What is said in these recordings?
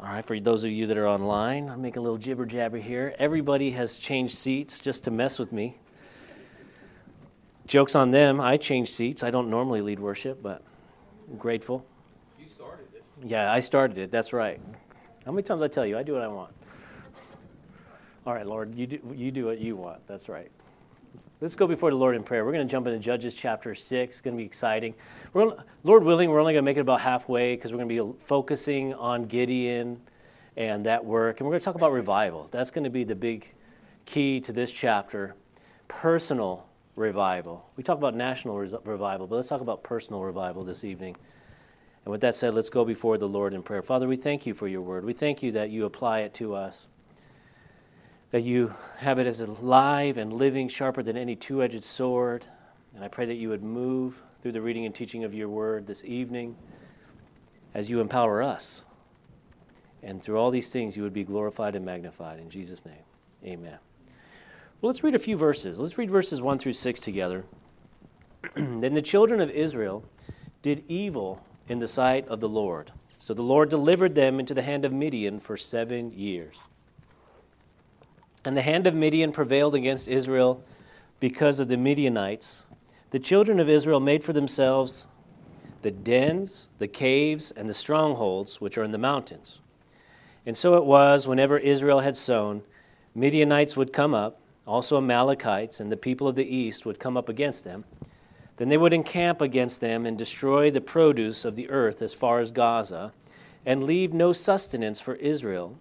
All right, for those of you that are online, I'm making a little jibber jabber here. Everybody has changed seats just to mess with me. Joke's on them. I changed seats. I don't normally lead worship, but I'm grateful. You started it. Yeah, I started it. That's right. How many times I tell you I do what I want? All right, Lord, you do, you do what you want. That's right. Let's go before the Lord in prayer. We're going to jump into Judges chapter 6. It's going to be exciting. We're, Lord willing, we're only going to make it about halfway because we're going to be focusing on Gideon and that work. And we're going to talk about revival. That's going to be the big key to this chapter personal revival. We talk about national revival, but let's talk about personal revival this evening. And with that said, let's go before the Lord in prayer. Father, we thank you for your word. We thank you that you apply it to us that you have it as alive and living, sharper than any two edged sword. And I pray that you would move through the reading and teaching of your word this evening as you empower us. And through all these things, you would be glorified and magnified. In Jesus' name, amen. Well, let's read a few verses. Let's read verses 1 through 6 together. then the children of Israel did evil in the sight of the Lord. So the Lord delivered them into the hand of Midian for seven years. And the hand of Midian prevailed against Israel because of the Midianites. The children of Israel made for themselves the dens, the caves, and the strongholds which are in the mountains. And so it was, whenever Israel had sown, Midianites would come up, also Amalekites, and the people of the east would come up against them. Then they would encamp against them and destroy the produce of the earth as far as Gaza, and leave no sustenance for Israel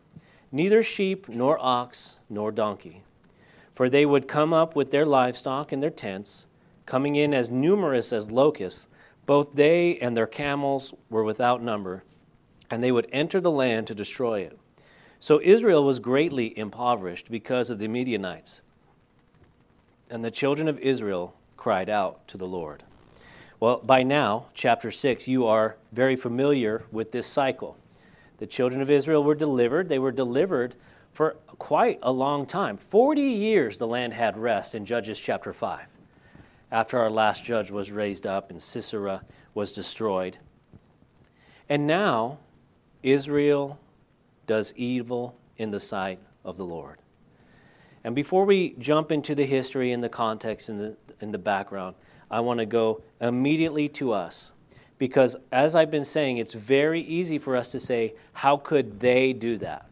neither sheep, nor ox, nor donkey. For they would come up with their livestock and their tents, coming in as numerous as locusts. Both they and their camels were without number, and they would enter the land to destroy it. So Israel was greatly impoverished because of the Midianites. And the children of Israel cried out to the Lord. Well, by now, chapter 6, you are very familiar with this cycle the children of Israel were delivered. They were delivered for quite a long time. 40 years the land had rest in Judges chapter 5, after our last judge was raised up and Sisera was destroyed. And now Israel does evil in the sight of the Lord. And before we jump into the history and the context and the, in the background, I want to go immediately to us because, as I've been saying, it's very easy for us to say, how could they do that?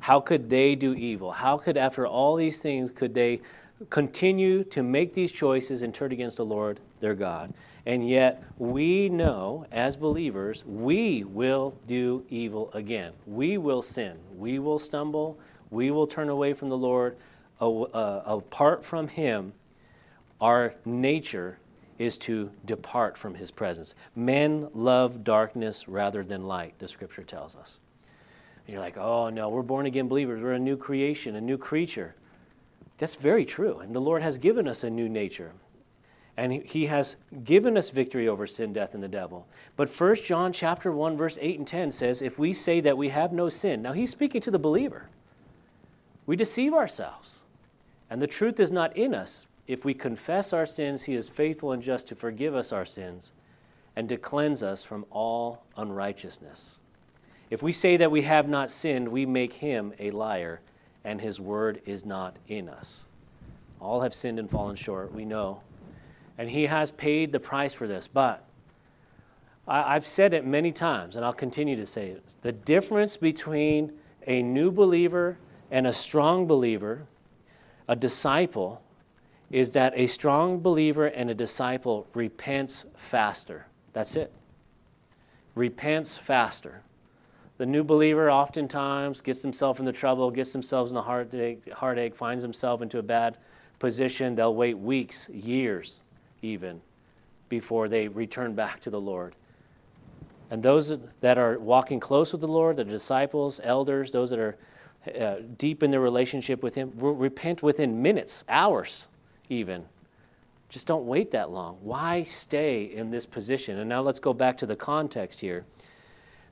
How could they do evil? How could, after all these things, could they continue to make these choices and turn against the Lord their God? And yet, we know as believers, we will do evil again. We will sin. We will stumble. We will turn away from the Lord. Apart from Him, our nature is to depart from his presence. Men love darkness rather than light, the scripture tells us. And you're like, oh no, we're born again believers. We're a new creation, a new creature. That's very true. And the Lord has given us a new nature. And he has given us victory over sin, death, and the devil. But 1 John chapter 1, verse 8 and 10 says, if we say that we have no sin, now he's speaking to the believer, we deceive ourselves. And the truth is not in us. If we confess our sins, he is faithful and just to forgive us our sins and to cleanse us from all unrighteousness. If we say that we have not sinned, we make him a liar, and his word is not in us. All have sinned and fallen short, we know. And he has paid the price for this. But I, have said it many times, and I'll continue to say it. The difference between a new believer and a strong believer, a disciple, is that a strong believer and a disciple repents faster. That's it. Repents faster. The new believer oftentimes gets himself into trouble, gets themselves in a heartache, heartache, finds himself into a bad position. They'll wait weeks, years even, before they return back to the Lord. And those that are walking close with the Lord, the disciples, elders, those that are uh, deep in their relationship with Him, repent within minutes, hours even. Just don't wait that long. Why stay in this position? And now let's go back to the context here.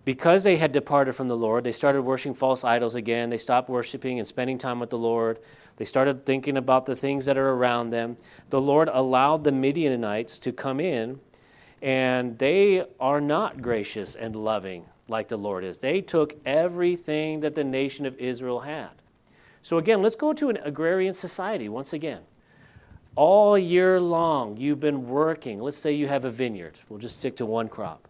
Because they had departed from the Lord, they started worshiping false idols again. They stopped worshiping and spending time with the Lord. They started thinking about the things that are around them. The Lord allowed the Midianites to come in, and they are not gracious and loving like the Lord is. They took everything that the nation of Israel had. So, again, let's go to an agrarian society once again. All year long, you've been working. Let's say you have a vineyard. We'll just stick to one crop.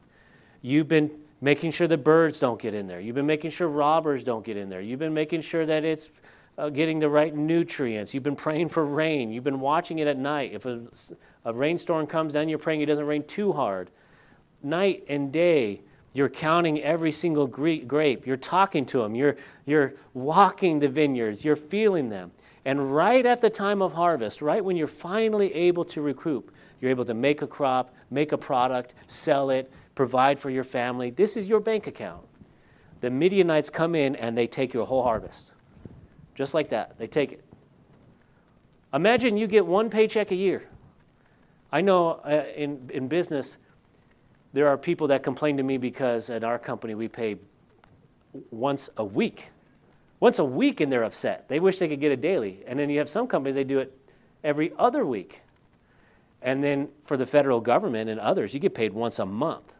You've been making sure the birds don't get in there. You've been making sure robbers don't get in there. You've been making sure that it's uh, getting the right nutrients. You've been praying for rain. You've been watching it at night. If a, a rainstorm comes down, you're praying it doesn't rain too hard. Night and day, you're counting every single grape. You're talking to them. You're, you're walking the vineyards. You're feeling them. And right at the time of harvest, right when you're finally able to recoup, you're able to make a crop, make a product, sell it, provide for your family. This is your bank account. The Midianites come in and they take your whole harvest. Just like that. They take it. Imagine you get one paycheck a year. I know uh, in, in business, there are people that complain to me because at our company we pay once a week. Once a week and they're upset. They wish they could get it daily. And then you have some companies, they do it every other week. And then for the federal government and others, you get paid once a month.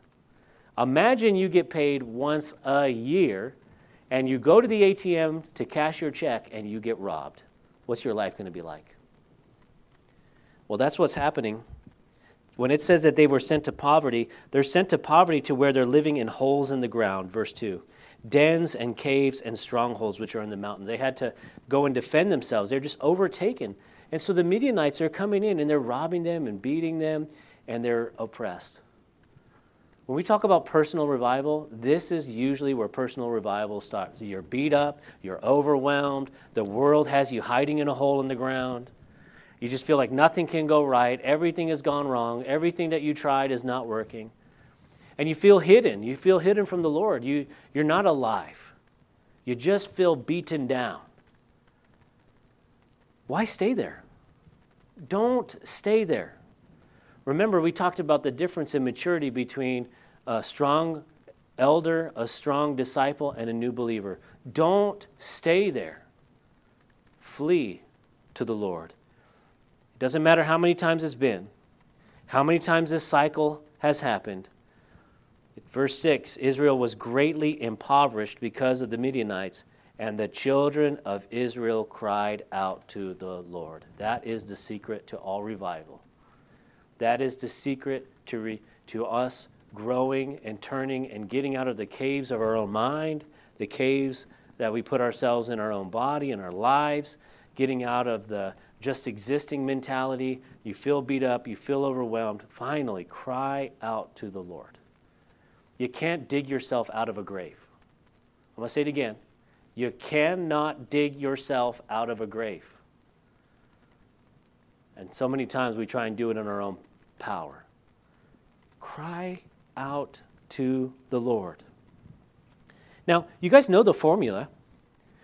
Imagine you get paid once a year and you go to the ATM to cash your check and you get robbed. What's your life going to be like? Well, that's what's happening when it says that they were sent to poverty, they're sent to poverty to where they're living in holes in the ground, verse 2. Dens and caves and strongholds which are in the mountains. They had to go and defend themselves. They're just overtaken. And so the Midianites are coming in and they're robbing them and beating them and they're oppressed. When we talk about personal revival, this is usually where personal revival starts. You're beat up, you're overwhelmed, the world has you hiding in a hole in the ground. You just feel like nothing can go right, everything has gone wrong, everything that you tried is not working. And you feel hidden. You feel hidden from the Lord. You, you're not alive. You just feel beaten down. Why stay there? Don't stay there. Remember, we talked about the difference in maturity between a strong elder, a strong disciple, and a new believer. Don't stay there. Flee to the Lord. It doesn't matter how many times it's been, how many times this cycle has happened. Verse 6 Israel was greatly impoverished because of the Midianites, and the children of Israel cried out to the Lord. That is the secret to all revival. That is the secret to, re, to us growing and turning and getting out of the caves of our own mind, the caves that we put ourselves in our own body and our lives, getting out of the just existing mentality, you feel beat up, you feel overwhelmed, finally cry out to the Lord. You can't dig yourself out of a grave. I'm going to say it again. You cannot dig yourself out of a grave. And so many times we try and do it in our own power. Cry out to the Lord. Now, you guys know the formula.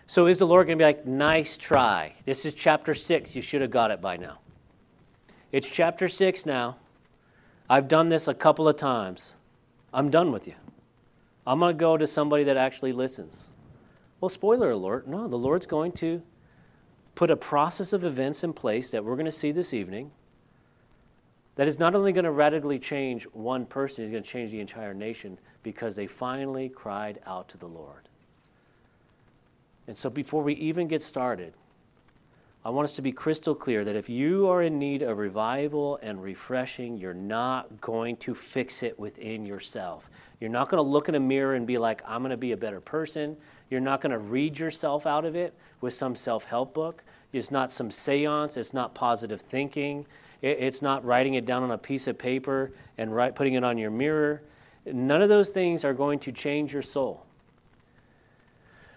So is the Lord going to be like, nice try? This is chapter 6. You should have got it by now. It's chapter 6 now. I've done this a couple of times. I'm done with you. I'm going to go to somebody that actually listens. Well, spoiler alert no, the Lord's going to put a process of events in place that we're going to see this evening that is not only going to radically change one person, it's going to change the entire nation because they finally cried out to the Lord. And so, before we even get started, I want us to be crystal clear that if you are in need of revival and refreshing, you're not going to fix it within yourself. You're not going to look in a mirror and be like, I'm going to be a better person. You're not going to read yourself out of it with some self help book. It's not some seance. It's not positive thinking. It's not writing it down on a piece of paper and putting it on your mirror. None of those things are going to change your soul.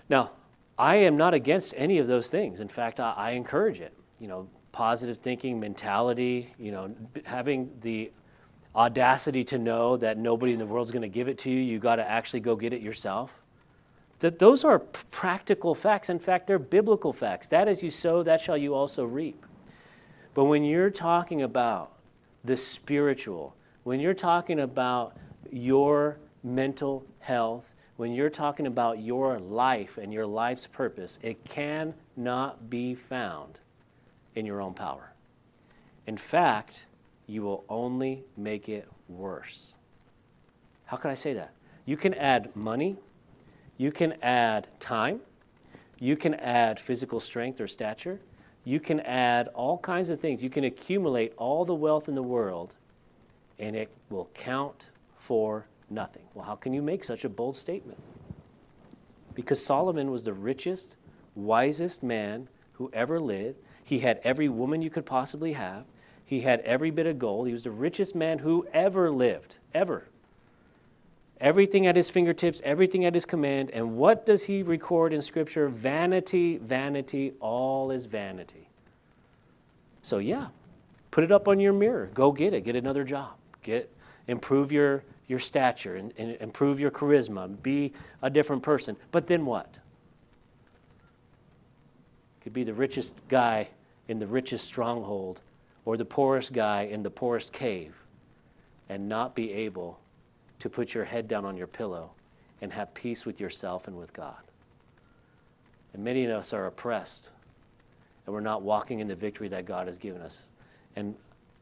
Now, I am not against any of those things. In fact, I, I encourage it. You know, positive thinking, mentality, you know, having the audacity to know that nobody in the world is going to give it to you. You got to actually go get it yourself. That those are practical facts. In fact, they're biblical facts. That as you sow, that shall you also reap. But when you're talking about the spiritual, when you're talking about your mental health when you're talking about your life and your life's purpose, it cannot be found in your own power. In fact, you will only make it worse. How can I say that? You can add money, you can add time, you can add physical strength or stature, you can add all kinds of things. You can accumulate all the wealth in the world, and it will count for nothing. Well, how can you make such a bold statement? Because Solomon was the richest, wisest man who ever lived. He had every woman you could possibly have. He had every bit of gold. He was the richest man who ever lived, ever. Everything at his fingertips, everything at his command. And what does he record in Scripture? Vanity, vanity, all is vanity. So, yeah, put it up on your mirror. Go get it. Get another job. Get, improve your, your stature and, and improve your charisma. Be a different person. But then what? Could be the richest guy in the richest stronghold or the poorest guy in the poorest cave and not be able to put your head down on your pillow and have peace with yourself and with God. And many of us are oppressed and we're not walking in the victory that God has given us. And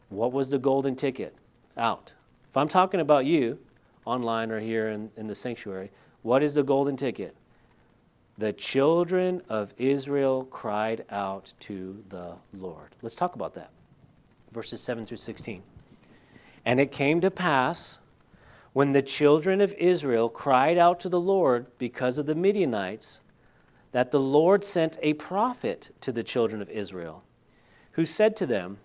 what was the golden ticket? Out. I'm talking about you, online or here in, in the sanctuary, what is the golden ticket? The children of Israel cried out to the Lord. Let's talk about that. Verses 7 through 16. And it came to pass when the children of Israel cried out to the Lord because of the Midianites, that the Lord sent a prophet to the children of Israel, who said to them,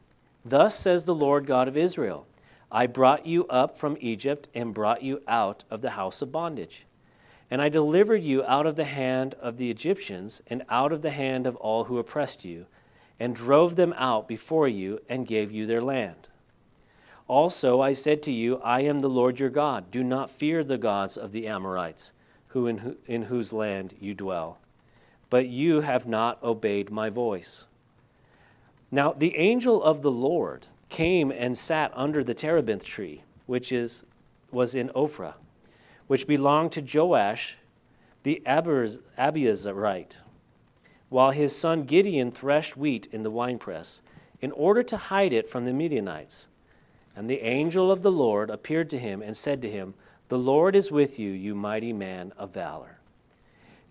Thus says the Lord God of Israel I brought you up from Egypt and brought you out of the house of bondage. And I delivered you out of the hand of the Egyptians and out of the hand of all who oppressed you, and drove them out before you and gave you their land. Also, I said to you, I am the Lord your God. Do not fear the gods of the Amorites, who in, who, in whose land you dwell. But you have not obeyed my voice. Now, the angel of the Lord came and sat under the terebinth tree, which is, was in Ophrah, which belonged to Joash the Abiezrite, while his son Gideon threshed wheat in the winepress, in order to hide it from the Midianites. And the angel of the Lord appeared to him and said to him, The Lord is with you, you mighty man of valor.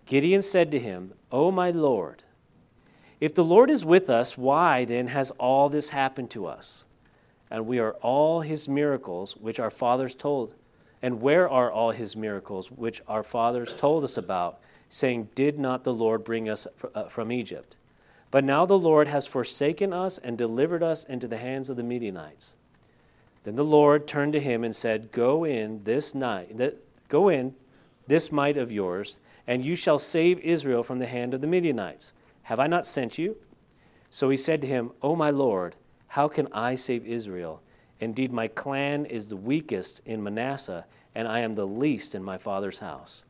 Gideon said to him, O my Lord, if the Lord is with us, why then has all this happened to us? And we are all his miracles which our fathers told. And where are all his miracles which our fathers told us about, saying, Did not the Lord bring us uh, from Egypt? But now the Lord has forsaken us and delivered us into the hands of the Midianites. Then the Lord turned to him and said, Go in this night, go in this might of yours, and you shall save Israel from the hand of the Midianites. Have I not sent you? So he said to him, O my Lord, how can I save Israel? Indeed, my clan is the weakest in Manasseh, and I am the least in my father's house.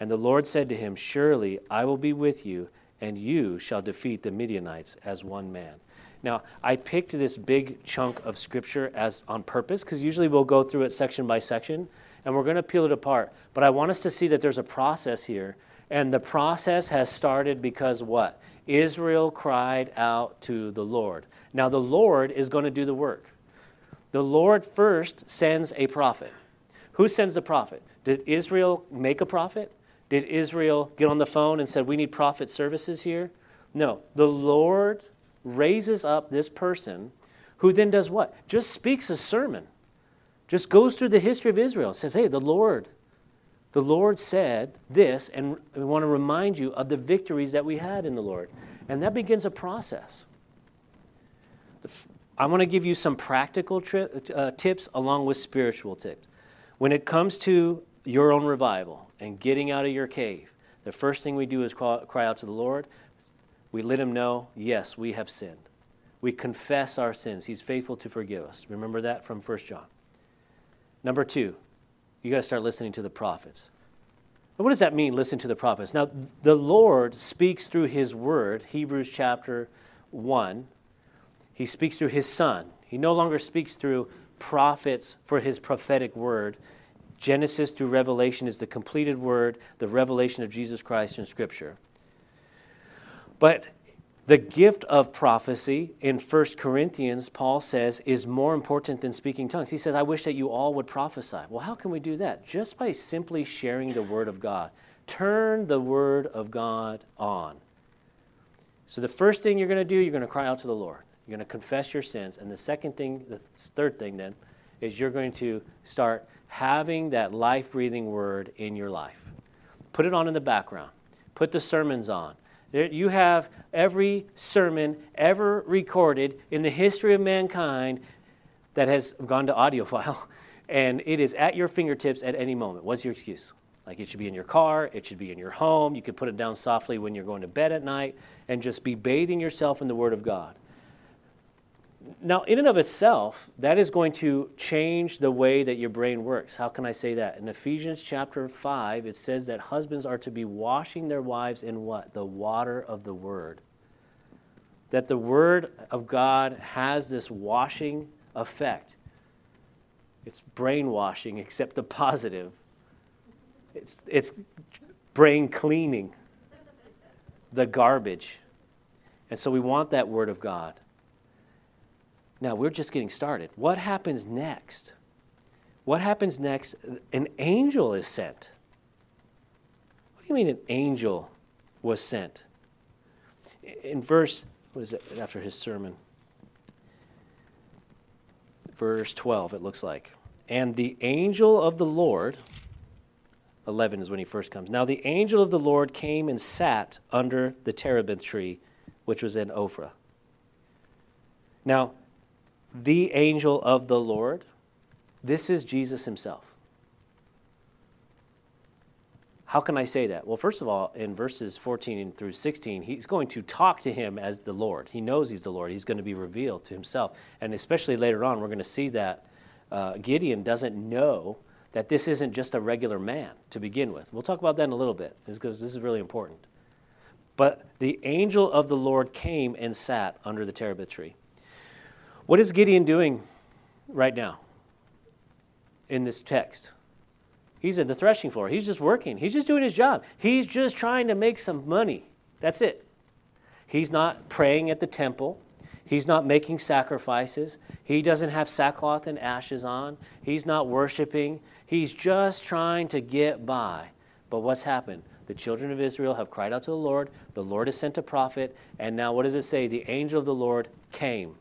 And the Lord said to him, Surely I will be with you, and you shall defeat the Midianites as one man. Now, I picked this big chunk of scripture as on purpose because usually we'll go through it section by section and we're going to peel it apart. But I want us to see that there's a process here. And the process has started because what? Israel cried out to the Lord. Now, the Lord is going to do the work. The Lord first sends a prophet. Who sends the prophet? Did Israel make a prophet? Did Israel get on the phone and said, We need prophet services here? No. The Lord raises up this person who then does what? Just speaks a sermon. Just goes through the history of Israel. Says, hey, the Lord, the Lord said this, and we want to remind you of the victories that we had in the Lord. And that begins a process. I want to give you some practical tri- uh, tips along with spiritual tips. When it comes to your own revival and getting out of your cave, the first thing we do is call, cry out to the Lord. We let him know, yes, we have sinned. We confess our sins. He's faithful to forgive us. Remember that from 1 John. Number two, you got to start listening to the prophets. But what does that mean, listen to the prophets? Now, the Lord speaks through his word, Hebrews chapter 1. He speaks through his son. He no longer speaks through prophets for his prophetic word. Genesis through Revelation is the completed word, the revelation of Jesus Christ in Scripture. But The gift of prophecy in 1 Corinthians, Paul says, is more important than speaking tongues. He says, I wish that you all would prophesy. Well, how can we do that? Just by simply sharing the Word of God. Turn the Word of God on. So, the first thing you're going to do, you're going to cry out to the Lord. You're going to confess your sins. And the second thing, the third thing then, is you're going to start having that life breathing Word in your life. Put it on in the background, put the sermons on you have every sermon ever recorded in the history of mankind that has gone to audio file, and it is at your fingertips at any moment. What's your excuse? Like it should be in your car, it should be in your home. You could put it down softly when you're going to bed at night and just be bathing yourself in the Word of God. Now, in and of itself, that is going to change the way that your brain works. How can I say that? In Ephesians chapter 5, it says that husbands are to be washing their wives in what? The water of the Word. That the Word of God has this washing effect. It's brainwashing, except the positive. It's, it's brain cleaning the garbage. And so we want that Word of God. Now, we're just getting started. What happens next? What happens next? An angel is sent. What do you mean an angel was sent? In verse, what is it after his sermon? Verse 12, it looks like. And the angel of the Lord, 11 is when he first comes. Now the angel of the Lord came and sat under the terebinth tree, which was in Ophrah. Now, the angel of the Lord, this is Jesus himself. How can I say that? Well, first of all, in verses 14 through 16, he's going to talk to him as the Lord. He knows he's the Lord. He's going to be revealed to himself. And especially later on, we're going to see that uh, Gideon doesn't know that this isn't just a regular man to begin with. We'll talk about that in a little bit because this is really important. But the angel of the Lord came and sat under the terebinth tree. What is Gideon doing right now in this text? He's in the threshing floor. He's just working. He's just doing his job. He's just trying to make some money. That's it. He's not praying at the temple. He's not making sacrifices. He doesn't have sackcloth and ashes on. He's not worshiping. He's just trying to get by. But what's happened? The children of Israel have cried out to the Lord. The Lord has sent a prophet. And now, what does it say? The angel of the Lord came.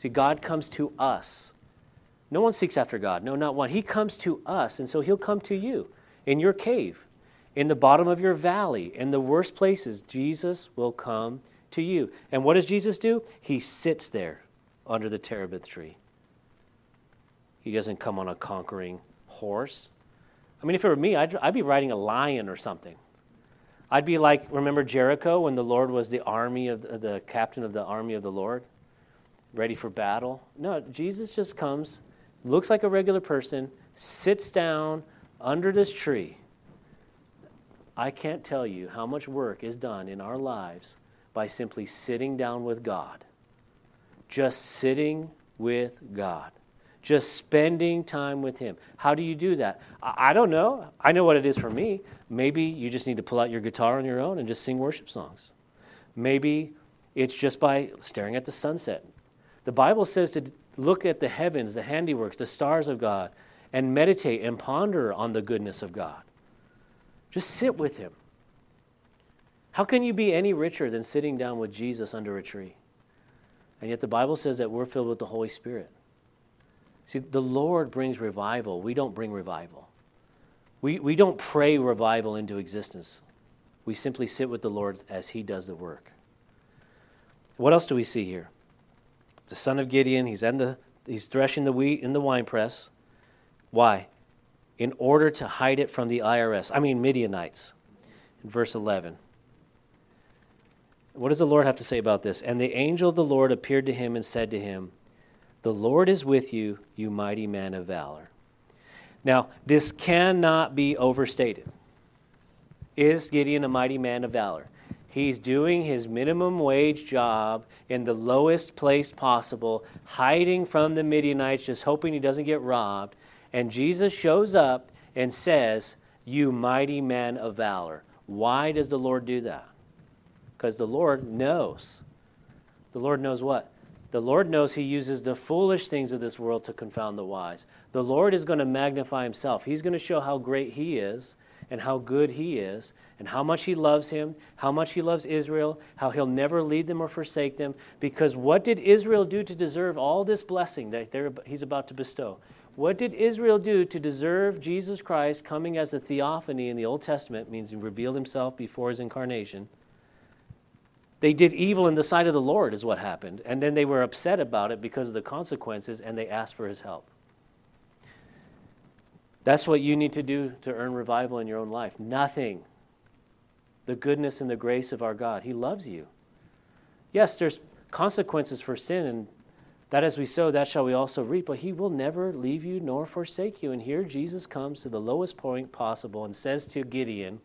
See, God comes to us. No one seeks after God. No, not one. He comes to us, and so He'll come to you in your cave, in the bottom of your valley, in the worst places. Jesus will come to you. And what does Jesus do? He sits there under the terebinth tree. He doesn't come on a conquering horse. I mean, if it were me, I'd, I'd be riding a lion or something. I'd be like, remember Jericho when the Lord was the army of the, the captain of the army of the Lord? Ready for battle. No, Jesus just comes, looks like a regular person, sits down under this tree. I can't tell you how much work is done in our lives by simply sitting down with God. Just sitting with God. Just spending time with Him. How do you do that? I don't know. I know what it is for me. Maybe you just need to pull out your guitar on your own and just sing worship songs. Maybe it's just by staring at the sunset, the Bible says to look at the heavens, the handiworks, the stars of God, and meditate and ponder on the goodness of God. Just sit with Him. How can you be any richer than sitting down with Jesus under a tree? And yet the Bible says that we're filled with the Holy Spirit. See, the Lord brings revival. We don't bring revival. We, we don't pray revival into existence. We simply sit with the Lord as He does the work. What else do we see here? The son of Gideon. He's, in the, he's threshing the wheat in the winepress. Why? In order to hide it from the IRS, I mean, Midianites, in verse 11. What does the Lord have to say about this? And the angel of the Lord appeared to him and said to him, The Lord is with you, you mighty man of valor. Now, this cannot be overstated. Is Gideon a mighty man of valor? He's doing his minimum wage job in the lowest place possible, hiding from the Midianites, just hoping he doesn't get robbed. And Jesus shows up and says, You mighty man of valor. Why does the Lord do that? Because the Lord knows. The Lord knows what? The Lord knows He uses the foolish things of this world to confound the wise. The Lord is going to magnify Himself. He's going to show how great He is and how good He is and how much He loves Him, how much He loves Israel, how He'll never leave them or forsake them. Because what did Israel do to deserve all this blessing that He's about to bestow? What did Israel do to deserve Jesus Christ coming as a theophany in the Old Testament, means He revealed Himself before His incarnation? They did evil in the sight of the Lord, is what happened. And then they were upset about it because of the consequences, and they asked for his help. That's what you need to do to earn revival in your own life. Nothing. The goodness and the grace of our God. He loves you. Yes, there's consequences for sin, and that as we sow, that shall we also reap. But he will never leave you nor forsake you. And here Jesus comes to the lowest point possible and says to Gideon,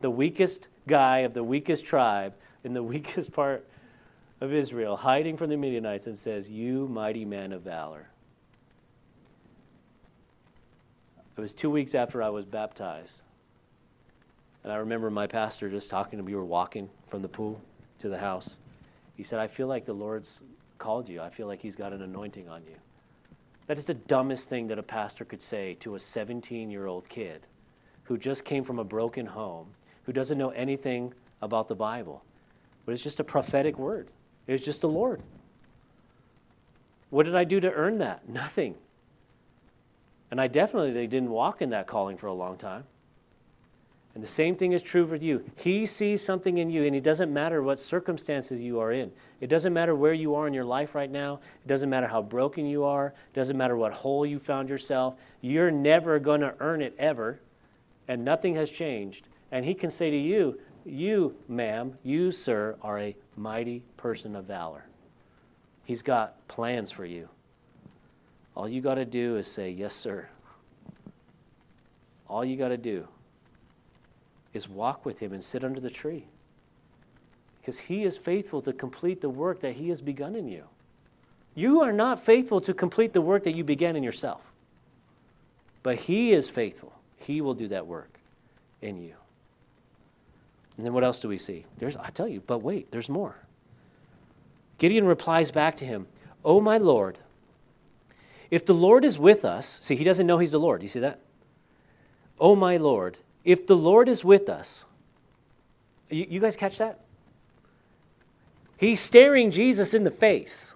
the weakest guy of the weakest tribe, in the weakest part of Israel, hiding from the Midianites, and says, You mighty man of valor. It was two weeks after I was baptized. And I remember my pastor just talking to me. We were walking from the pool to the house. He said, I feel like the Lord's called you. I feel like He's got an anointing on you. That is the dumbest thing that a pastor could say to a 17 year old kid who just came from a broken home, who doesn't know anything about the Bible. But it's just a prophetic word. It's just the Lord. What did I do to earn that? Nothing. And I definitely didn't walk in that calling for a long time. And the same thing is true for you. He sees something in you, and it doesn't matter what circumstances you are in. It doesn't matter where you are in your life right now. It doesn't matter how broken you are. It doesn't matter what hole you found yourself. You're never going to earn it ever, and nothing has changed. And He can say to you, you, ma'am, you, sir, are a mighty person of valor. He's got plans for you. All you got to do is say, Yes, sir. All you got to do is walk with him and sit under the tree. Because he is faithful to complete the work that he has begun in you. You are not faithful to complete the work that you began in yourself. But he is faithful. He will do that work in you. And then what else do we see? There's, I tell you, but wait, there's more. Gideon replies back to him, Oh, my Lord, if the Lord is with us, see, he doesn't know he's the Lord. You see that? Oh, my Lord, if the Lord is with us, you, you guys catch that? He's staring Jesus in the face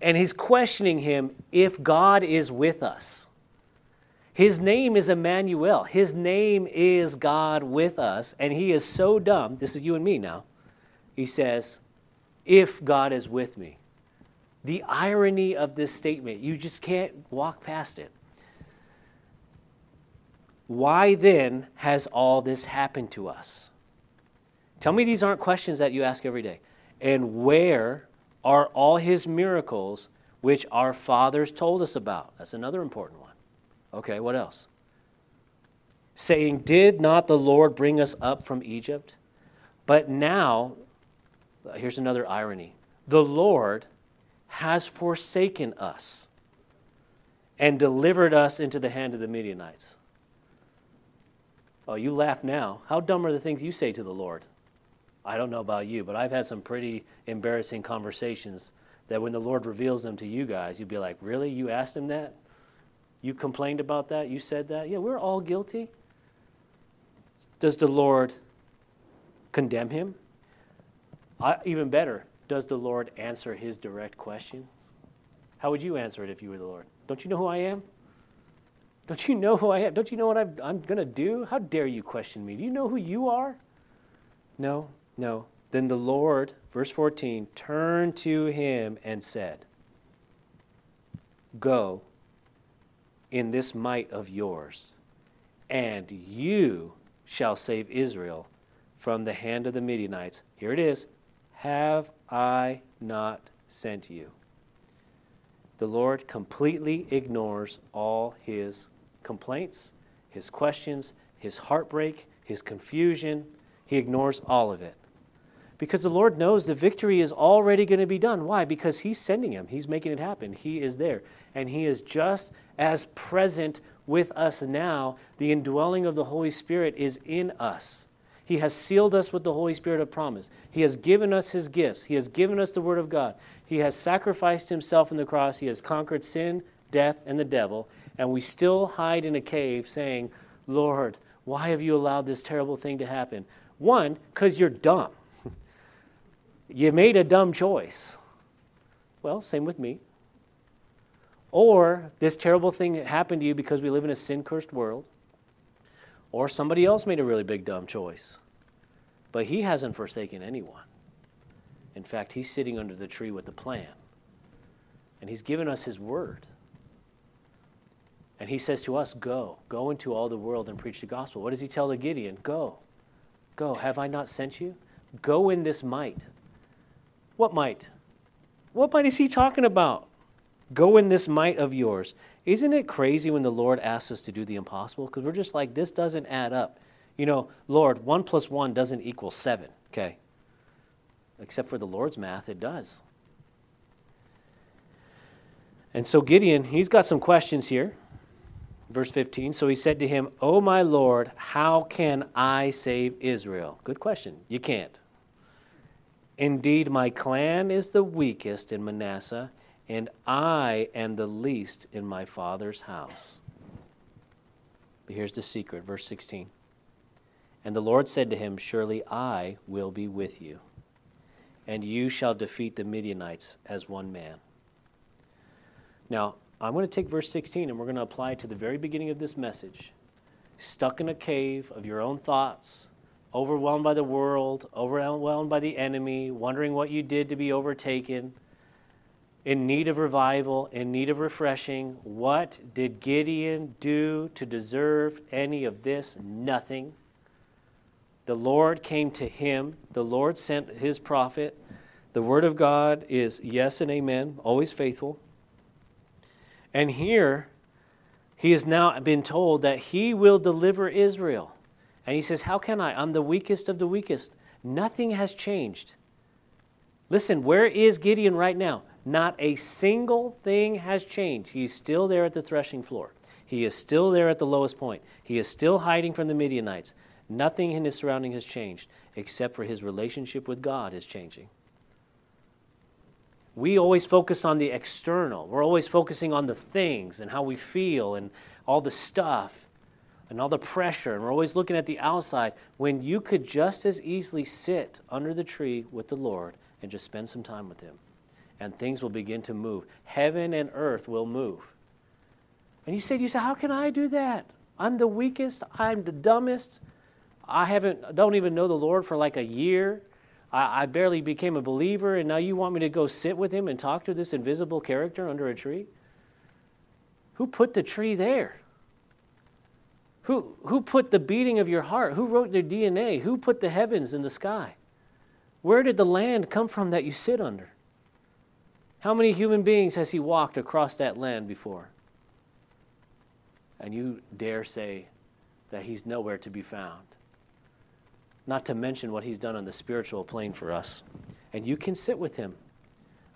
and he's questioning him if God is with us. His name is Emmanuel. His name is God with us. And he is so dumb. This is you and me now. He says, If God is with me. The irony of this statement, you just can't walk past it. Why then has all this happened to us? Tell me these aren't questions that you ask every day. And where are all his miracles which our fathers told us about? That's another important one. Okay, what else? Saying, Did not the Lord bring us up from Egypt? But now, here's another irony the Lord has forsaken us and delivered us into the hand of the Midianites. Oh, you laugh now. How dumb are the things you say to the Lord? I don't know about you, but I've had some pretty embarrassing conversations that when the Lord reveals them to you guys, you'd be like, Really? You asked him that? You complained about that? You said that? Yeah, we're all guilty. Does the Lord condemn him? I, even better, does the Lord answer his direct questions? How would you answer it if you were the Lord? Don't you know who I am? Don't you know who I am? Don't you know what i am going to do? How dare you question me? Do you know who you are? No, no. Then the Lord, verse 14, turned to him and said, Go in this might of yours, and you shall save Israel from the hand of the Midianites. Here it is Have I not sent you? The Lord completely ignores all his complaints, his questions, his heartbreak, his confusion. He ignores all of it. Because the Lord knows the victory is already going to be done. Why? Because He's sending him, He's making it happen. He is there. And He is just as present with us now. The indwelling of the Holy Spirit is in us. He has sealed us with the Holy Spirit of promise. He has given us His gifts. He has given us the Word of God. He has sacrificed Himself on the cross. He has conquered sin, death, and the devil. And we still hide in a cave saying, Lord, why have you allowed this terrible thing to happen? One, because you're dumb. you made a dumb choice. Well, same with me. Or this terrible thing happened to you because we live in a sin cursed world. Or somebody else made a really big dumb choice. But he hasn't forsaken anyone. In fact, he's sitting under the tree with the plan. And he's given us his word. And he says to us, Go, go into all the world and preach the gospel. What does he tell the Gideon? Go, go. Have I not sent you? Go in this might. What might? What might is he talking about? Go in this might of yours. Isn't it crazy when the Lord asks us to do the impossible? Because we're just like, this doesn't add up. You know, Lord, one plus one doesn't equal seven, okay? Except for the Lord's math, it does. And so Gideon, he's got some questions here. Verse 15. So he said to him, O my Lord, how can I save Israel? Good question. You can't. Indeed, my clan is the weakest in Manasseh and I am the least in my father's house. But here's the secret, verse 16. And the Lord said to him, Surely I will be with you, and you shall defeat the Midianites as one man. Now, I'm going to take verse 16 and we're going to apply it to the very beginning of this message. Stuck in a cave of your own thoughts, overwhelmed by the world, overwhelmed by the enemy, wondering what you did to be overtaken in need of revival, in need of refreshing. What did Gideon do to deserve any of this? Nothing. The Lord came to him, the Lord sent his prophet. The word of God is yes and amen, always faithful. And here, he has now been told that he will deliver Israel. And he says, How can I? I'm the weakest of the weakest. Nothing has changed. Listen, where is Gideon right now? Not a single thing has changed. He's still there at the threshing floor. He is still there at the lowest point. He is still hiding from the Midianites. Nothing in his surrounding has changed except for his relationship with God is changing. We always focus on the external. We're always focusing on the things and how we feel and all the stuff and all the pressure. And we're always looking at the outside when you could just as easily sit under the tree with the Lord and just spend some time with Him and things will begin to move. Heaven and earth will move. And you say, you say, how can I do that? I'm the weakest. I'm the dumbest. I haven't, don't even know the Lord for like a year. I, I barely became a believer, and now you want me to go sit with him and talk to this invisible character under a tree? Who put the tree there? Who, who put the beating of your heart? Who wrote your DNA? Who put the heavens in the sky? Where did the land come from that you sit under? How many human beings has he walked across that land before? And you dare say that he's nowhere to be found. Not to mention what he's done on the spiritual plane for us. And you can sit with him.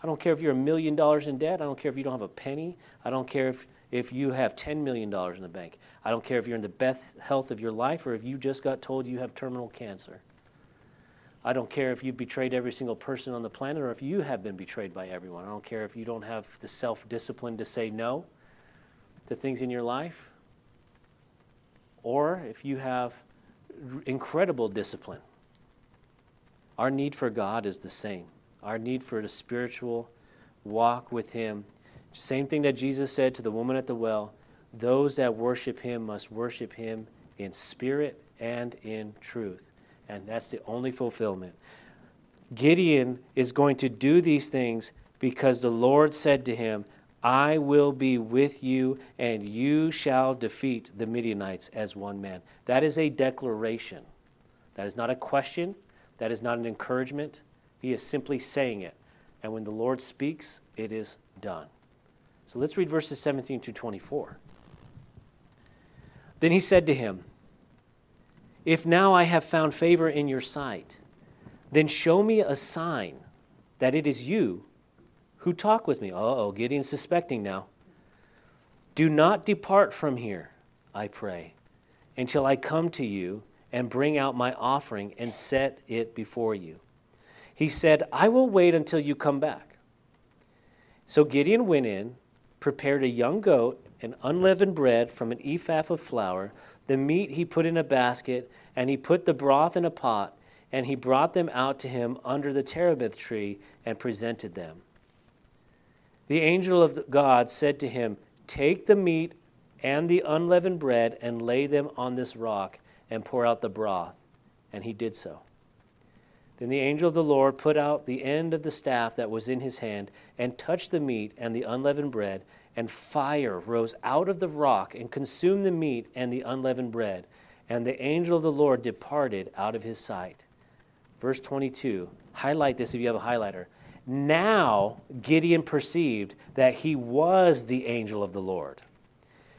I don't care if you're a million dollars in debt. I don't care if you don't have a penny. I don't care if, if you have $10 million in the bank. I don't care if you're in the best health of your life or if you just got told you have terminal cancer. I don't care if you've betrayed every single person on the planet or if you have been betrayed by everyone. I don't care if you don't have the self discipline to say no to things in your life or if you have incredible discipline. Our need for God is the same. Our need for the spiritual walk with Him. Same thing that Jesus said to the woman at the well those that worship Him must worship Him in spirit and in truth and that's the only fulfillment. Gideon is going to do these things because the Lord said to him, I will be with you, and you shall defeat the Midianites as one man. That is a declaration. That is not a question. That is not an encouragement. He is simply saying it. And when the Lord speaks, it is done. So let's read verses 17 to 24. Then he said to him, if now I have found favor in your sight, then show me a sign that it is you who talk with me. oh, Gideon's suspecting now. Do not depart from here, I pray, until I come to you and bring out my offering and set it before you. He said, I will wait until you come back. So Gideon went in, prepared a young goat and unleavened bread from an ephah of flour. The meat he put in a basket, and he put the broth in a pot, and he brought them out to him under the terebinth tree and presented them. The angel of God said to him, Take the meat and the unleavened bread and lay them on this rock and pour out the broth. And he did so. Then the angel of the Lord put out the end of the staff that was in his hand and touched the meat and the unleavened bread, and fire rose out of the rock and consumed the meat and the unleavened bread. And the angel of the Lord departed out of his sight. Verse 22. Highlight this if you have a highlighter. Now Gideon perceived that he was the angel of the Lord.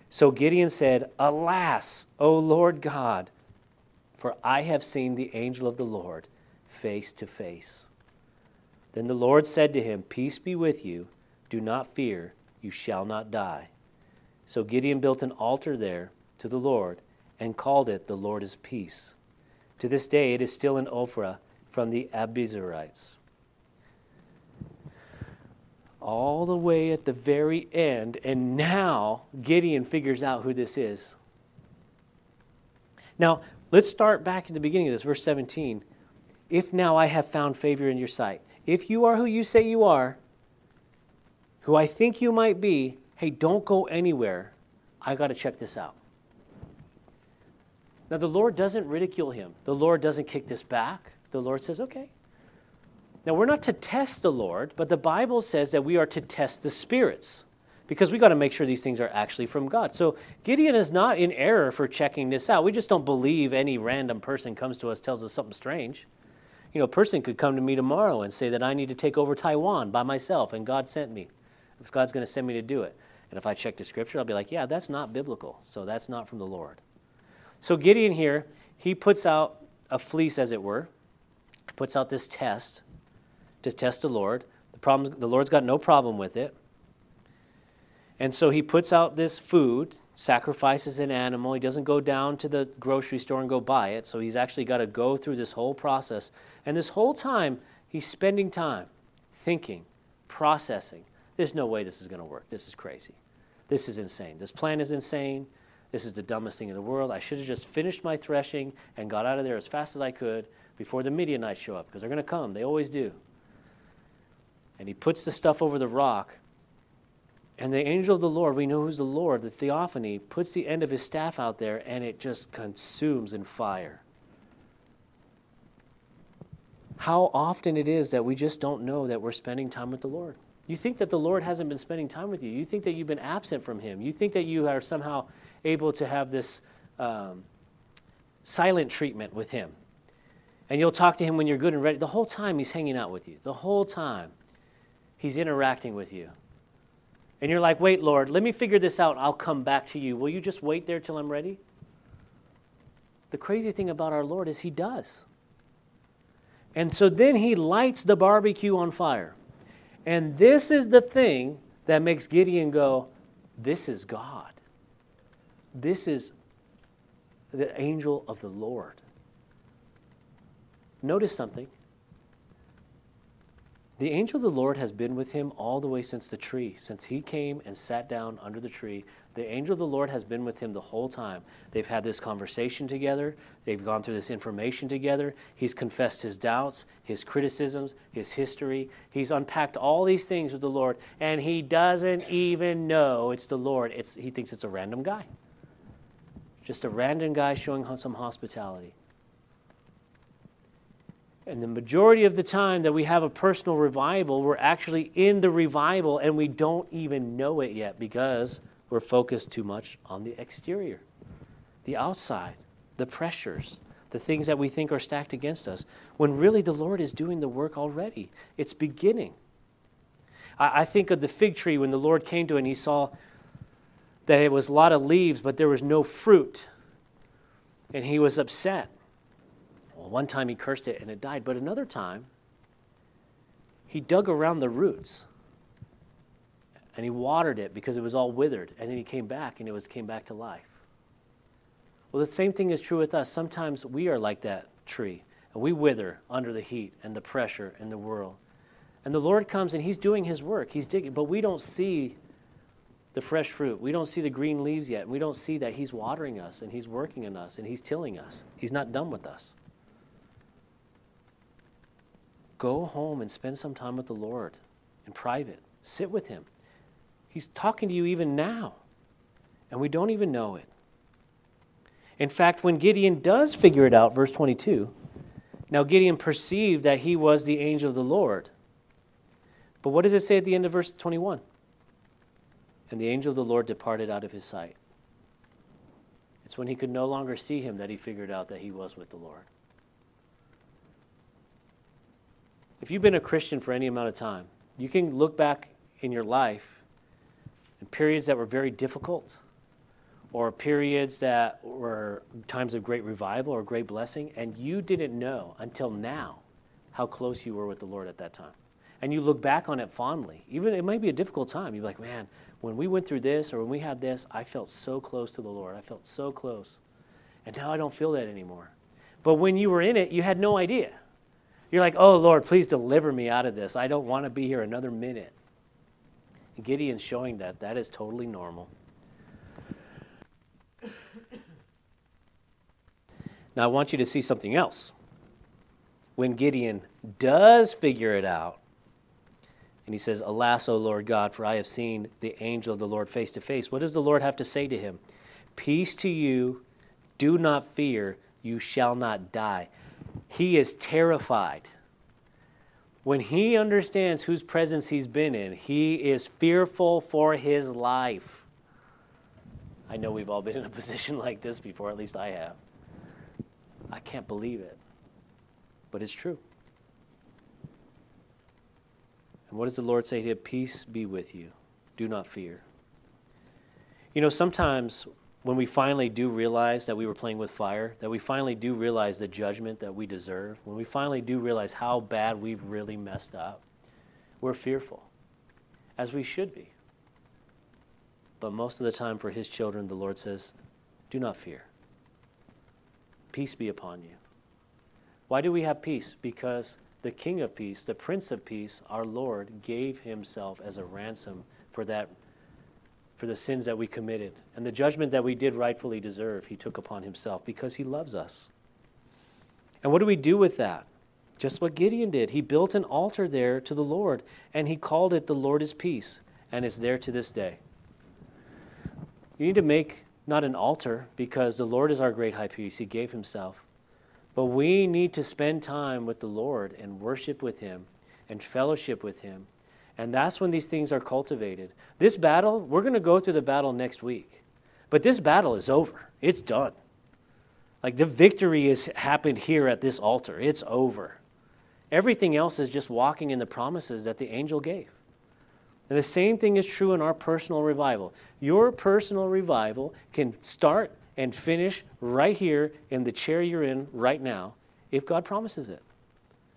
So Gideon said, Alas, O Lord God, for I have seen the angel of the Lord face to face. Then the Lord said to him, Peace be with you. Do not fear, you shall not die. So Gideon built an altar there to the Lord and called it, The Lord is Peace. To this day it is still in Ophrah from the Abiezrites all the way at the very end, and now Gideon figures out who this is. Now, let's start back at the beginning of this, verse 17. If now I have found favor in your sight, if you are who you say you are, who I think you might be, hey, don't go anywhere. I got to check this out. Now, the Lord doesn't ridicule him, the Lord doesn't kick this back. The Lord says, okay, now, we're not to test the Lord, but the Bible says that we are to test the spirits because we got to make sure these things are actually from God. So Gideon is not in error for checking this out. We just don't believe any random person comes to us tells us something strange. You know, a person could come to me tomorrow and say that I need to take over Taiwan by myself and God sent me. If God's going to send me to do it. And if I check the scripture, I'll be like, yeah, that's not biblical. So that's not from the Lord. So Gideon here, he puts out a fleece, as it were, puts out this test to test the Lord. The, problem, the Lord's got no problem with it. And so he puts out this food, sacrifices an animal. He doesn't go down to the grocery store and go buy it. So he's actually got to go through this whole process. And this whole time, he's spending time thinking, processing. There's no way this is going to work. This is crazy. This is insane. This plan is insane. This is the dumbest thing in the world. I should have just finished my threshing and got out of there as fast as I could before the Midianites show up because they're going to come. They always do and he puts the stuff over the rock. And the angel of the Lord, we know who's the Lord, the theophany, puts the end of his staff out there and it just consumes in fire. How often it is that we just don't know that we're spending time with the Lord. You think that the Lord hasn't been spending time with you. You think that you've been absent from Him. You think that you are somehow able to have this um, silent treatment with Him. And you'll talk to Him when you're good and ready. The whole time He's hanging out with you. The whole time. He's interacting with you. And you're like, wait, Lord, let me figure this out. I'll come back to you. Will you just wait there till I'm ready? The crazy thing about our Lord is He does. And so then He lights the barbecue on fire. And this is the thing that makes Gideon go, This is God. This is the angel of the Lord. Notice something. The angel of the Lord has been with him all the way since the tree, since he came and sat down under the tree. The angel of the Lord has been with him the whole time. They've had this conversation together, they've gone through this information together. He's confessed his doubts, his criticisms, his history. He's unpacked all these things with the Lord, and he doesn't even know it's the Lord. It's, he thinks it's a random guy. Just a random guy showing some hospitality. And the majority of the time that we have a personal revival, we're actually in the revival and we don't even know it yet because we're focused too much on the exterior, the outside, the pressures, the things that we think are stacked against us, when really the Lord is doing the work already. It's beginning. I, I think of the fig tree when the Lord came to it and he saw that it was a lot of leaves, but there was no fruit. And he was upset. Well, one time he cursed it and it died, but another time he dug around the roots and he watered it because it was all withered, and then he came back and it was came back to life. Well, the same thing is true with us. Sometimes we are like that tree, and we wither under the heat and the pressure in the world. And the Lord comes and He's doing His work. He's digging, but we don't see the fresh fruit. We don't see the green leaves yet. We don't see that He's watering us and He's working in us and He's tilling us. He's not done with us. Go home and spend some time with the Lord in private. Sit with Him. He's talking to you even now, and we don't even know it. In fact, when Gideon does figure it out, verse 22, now Gideon perceived that he was the angel of the Lord. But what does it say at the end of verse 21? And the angel of the Lord departed out of his sight. It's when he could no longer see him that he figured out that he was with the Lord. If you've been a Christian for any amount of time, you can look back in your life periods that were very difficult or periods that were times of great revival or great blessing, and you didn't know until now how close you were with the Lord at that time. And you look back on it fondly. Even it might be a difficult time. You're like, man, when we went through this or when we had this, I felt so close to the Lord. I felt so close. And now I don't feel that anymore. But when you were in it, you had no idea. You're like, oh, Lord, please deliver me out of this. I don't want to be here another minute. Gideon's showing that that is totally normal. Now, I want you to see something else. When Gideon does figure it out, and he says, Alas, O Lord God, for I have seen the angel of the Lord face to face. What does the Lord have to say to him? Peace to you, do not fear, you shall not die. He is terrified. When he understands whose presence he's been in, he is fearful for his life. I know we've all been in a position like this before, at least I have. I can't believe it, but it's true. And what does the Lord say to him? Peace be with you. Do not fear. You know, sometimes when we finally do realize that we were playing with fire, that we finally do realize the judgment that we deserve, when we finally do realize how bad we've really messed up, we're fearful, as we should be. But most of the time, for his children, the Lord says, Do not fear. Peace be upon you. Why do we have peace? Because the King of Peace, the Prince of Peace, our Lord, gave himself as a ransom for that for the sins that we committed and the judgment that we did rightfully deserve, he took upon himself because he loves us. And what do we do with that? Just what Gideon did. He built an altar there to the Lord and he called it the Lord is peace and it's there to this day. You need to make not an altar because the Lord is our great high priest. He gave himself. But we need to spend time with the Lord and worship with him and fellowship with him and that's when these things are cultivated. This battle, we're going to go through the battle next week. But this battle is over. It's done. Like the victory has happened here at this altar. It's over. Everything else is just walking in the promises that the angel gave. And the same thing is true in our personal revival. Your personal revival can start and finish right here in the chair you're in right now if God promises it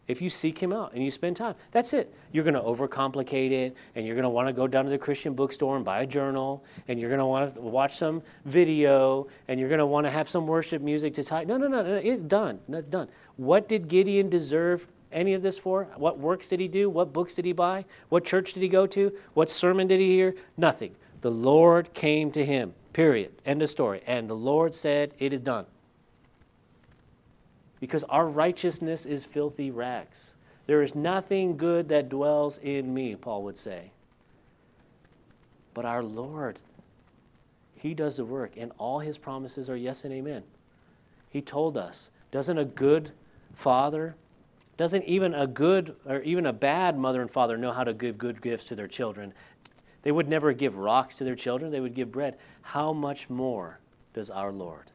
if you seek him out and you spend time. That's it. You're going to overcomplicate it and you're going to want to go down to the Christian bookstore and buy a journal and you're going to want to watch some video and you're going to want to have some worship music to tie. No, no, no, no. It's done. That's done. What did Gideon deserve any of this for? What works did he do? What books did he buy? What church did he go to? What sermon did he hear? Nothing. The Lord came to him. Period. End of story. And the Lord said, It is done because our righteousness is filthy rags. There is nothing good that dwells in me, Paul would say. But our Lord, He does the work, and all His promises are yes and amen. He told us, doesn't a good father, doesn't even a good or even a bad mother and father know how to give good gifts to their children? They would never give rocks to their children, they would give bread. How much more does our Lord?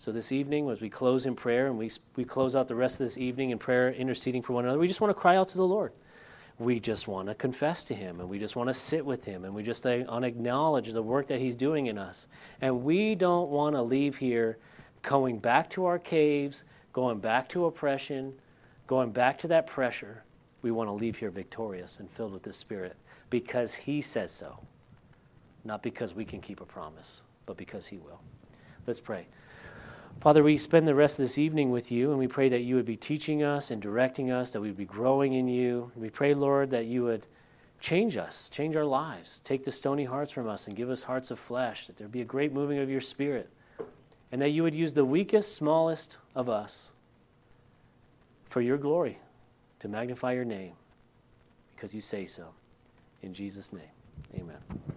So, this evening, as we close in prayer and we, we close out the rest of this evening in prayer, interceding for one another, we just want to cry out to the Lord. We just want to confess to Him and we just want to sit with Him and we just uh, want to acknowledge the work that He's doing in us. And we don't want to leave here going back to our caves, going back to oppression, going back to that pressure. We want to leave here victorious and filled with the Spirit because He says so, not because we can keep a promise, but because He will. Let's pray. Father, we spend the rest of this evening with you, and we pray that you would be teaching us and directing us, that we'd be growing in you. We pray, Lord, that you would change us, change our lives, take the stony hearts from us, and give us hearts of flesh, that there be a great moving of your spirit, and that you would use the weakest, smallest of us for your glory, to magnify your name, because you say so. In Jesus' name, amen.